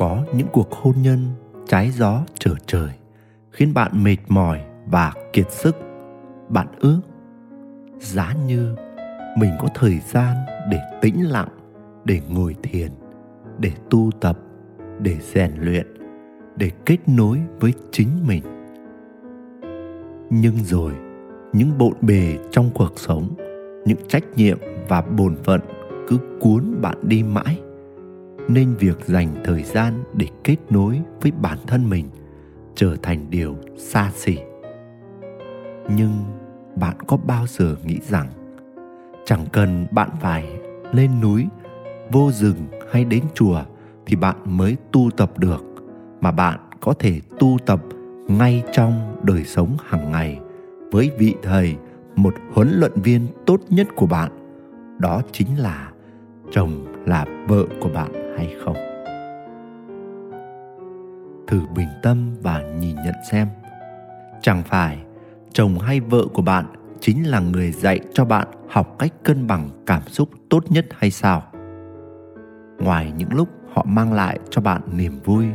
có những cuộc hôn nhân trái gió trở trời, khiến bạn mệt mỏi và kiệt sức. Bạn ước giá như mình có thời gian để tĩnh lặng, để ngồi thiền, để tu tập, để rèn luyện, để kết nối với chính mình. Nhưng rồi, những bộn bề trong cuộc sống, những trách nhiệm và bổn phận cứ cuốn bạn đi mãi nên việc dành thời gian để kết nối với bản thân mình trở thành điều xa xỉ. Nhưng bạn có bao giờ nghĩ rằng chẳng cần bạn phải lên núi, vô rừng hay đến chùa thì bạn mới tu tập được, mà bạn có thể tu tập ngay trong đời sống hàng ngày với vị thầy, một huấn luyện viên tốt nhất của bạn? Đó chính là chồng, là vợ của bạn hay không? Thử bình tâm và nhìn nhận xem. Chẳng phải chồng hay vợ của bạn chính là người dạy cho bạn học cách cân bằng cảm xúc tốt nhất hay sao? Ngoài những lúc họ mang lại cho bạn niềm vui,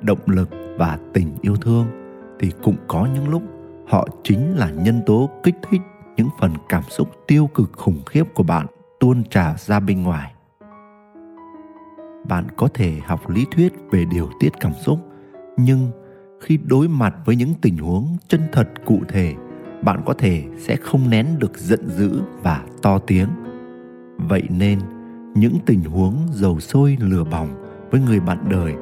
động lực và tình yêu thương, thì cũng có những lúc họ chính là nhân tố kích thích những phần cảm xúc tiêu cực khủng khiếp của bạn tuôn trào ra bên ngoài bạn có thể học lý thuyết về điều tiết cảm xúc. Nhưng khi đối mặt với những tình huống chân thật cụ thể, bạn có thể sẽ không nén được giận dữ và to tiếng. Vậy nên, những tình huống dầu sôi lửa bỏng với người bạn đời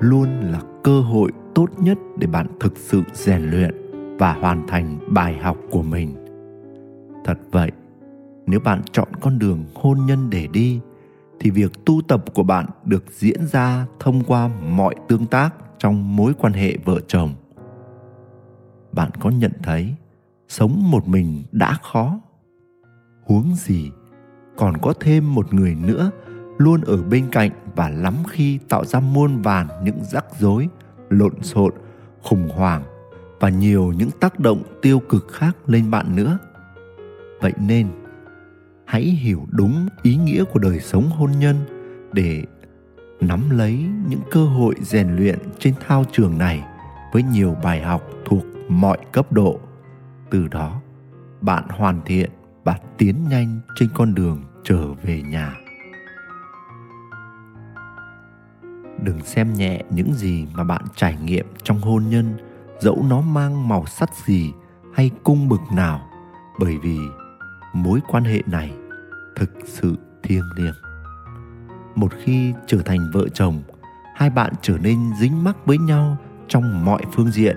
luôn là cơ hội tốt nhất để bạn thực sự rèn luyện và hoàn thành bài học của mình. Thật vậy, nếu bạn chọn con đường hôn nhân để đi thì việc tu tập của bạn được diễn ra thông qua mọi tương tác trong mối quan hệ vợ chồng. Bạn có nhận thấy sống một mình đã khó? Huống gì còn có thêm một người nữa luôn ở bên cạnh và lắm khi tạo ra muôn vàn những rắc rối, lộn xộn, khủng hoảng và nhiều những tác động tiêu cực khác lên bạn nữa. Vậy nên hãy hiểu đúng ý nghĩa của đời sống hôn nhân để nắm lấy những cơ hội rèn luyện trên thao trường này với nhiều bài học thuộc mọi cấp độ. Từ đó, bạn hoàn thiện và tiến nhanh trên con đường trở về nhà. Đừng xem nhẹ những gì mà bạn trải nghiệm trong hôn nhân, dẫu nó mang màu sắc gì hay cung bực nào, bởi vì mối quan hệ này thực sự thiêng liêng. Một khi trở thành vợ chồng, hai bạn trở nên dính mắc với nhau trong mọi phương diện,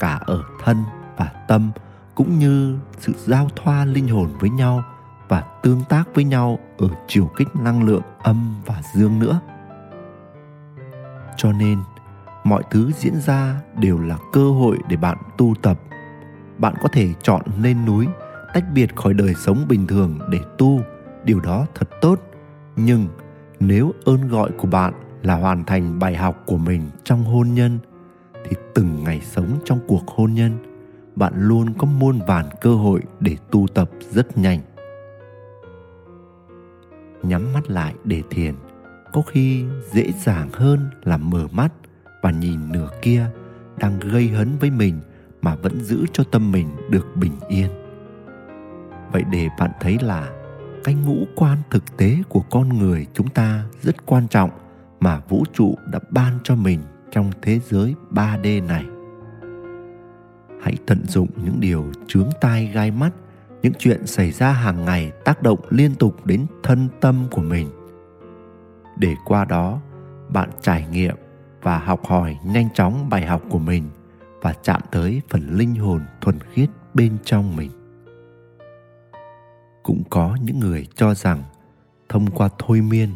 cả ở thân và tâm, cũng như sự giao thoa linh hồn với nhau và tương tác với nhau ở chiều kích năng lượng âm và dương nữa. Cho nên, mọi thứ diễn ra đều là cơ hội để bạn tu tập. Bạn có thể chọn lên núi tách biệt khỏi đời sống bình thường để tu, điều đó thật tốt. Nhưng nếu ơn gọi của bạn là hoàn thành bài học của mình trong hôn nhân, thì từng ngày sống trong cuộc hôn nhân, bạn luôn có muôn vàn cơ hội để tu tập rất nhanh. Nhắm mắt lại để thiền, có khi dễ dàng hơn là mở mắt và nhìn nửa kia đang gây hấn với mình mà vẫn giữ cho tâm mình được bình yên vậy để bạn thấy là cái ngũ quan thực tế của con người chúng ta rất quan trọng mà vũ trụ đã ban cho mình trong thế giới 3D này. Hãy tận dụng những điều chướng tai gai mắt, những chuyện xảy ra hàng ngày tác động liên tục đến thân tâm của mình. Để qua đó, bạn trải nghiệm và học hỏi nhanh chóng bài học của mình và chạm tới phần linh hồn thuần khiết bên trong mình cũng có những người cho rằng thông qua thôi miên,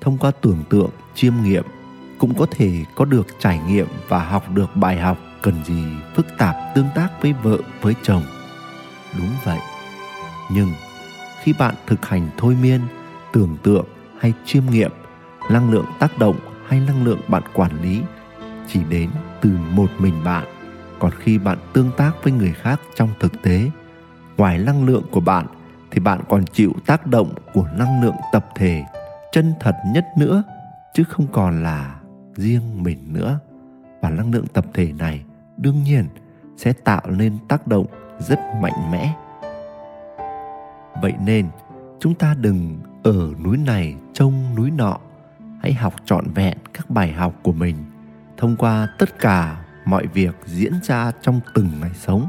thông qua tưởng tượng, chiêm nghiệm cũng có thể có được trải nghiệm và học được bài học cần gì phức tạp tương tác với vợ, với chồng. Đúng vậy. Nhưng khi bạn thực hành thôi miên, tưởng tượng hay chiêm nghiệm, năng lượng tác động hay năng lượng bạn quản lý chỉ đến từ một mình bạn. Còn khi bạn tương tác với người khác trong thực tế, ngoài năng lượng của bạn thì bạn còn chịu tác động của năng lượng tập thể chân thật nhất nữa, chứ không còn là riêng mình nữa. Và năng lượng tập thể này đương nhiên sẽ tạo nên tác động rất mạnh mẽ. Vậy nên, chúng ta đừng ở núi này trông núi nọ. Hãy học trọn vẹn các bài học của mình thông qua tất cả mọi việc diễn ra trong từng ngày sống,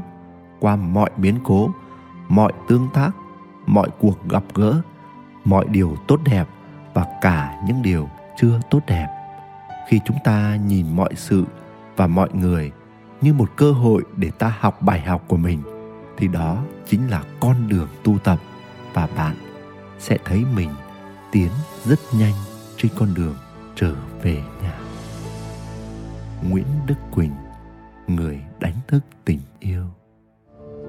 qua mọi biến cố, mọi tương tác mọi cuộc gặp gỡ, mọi điều tốt đẹp và cả những điều chưa tốt đẹp. Khi chúng ta nhìn mọi sự và mọi người như một cơ hội để ta học bài học của mình, thì đó chính là con đường tu tập và bạn sẽ thấy mình tiến rất nhanh trên con đường trở về nhà. Nguyễn đức quỳnh, người đánh thức tình yêu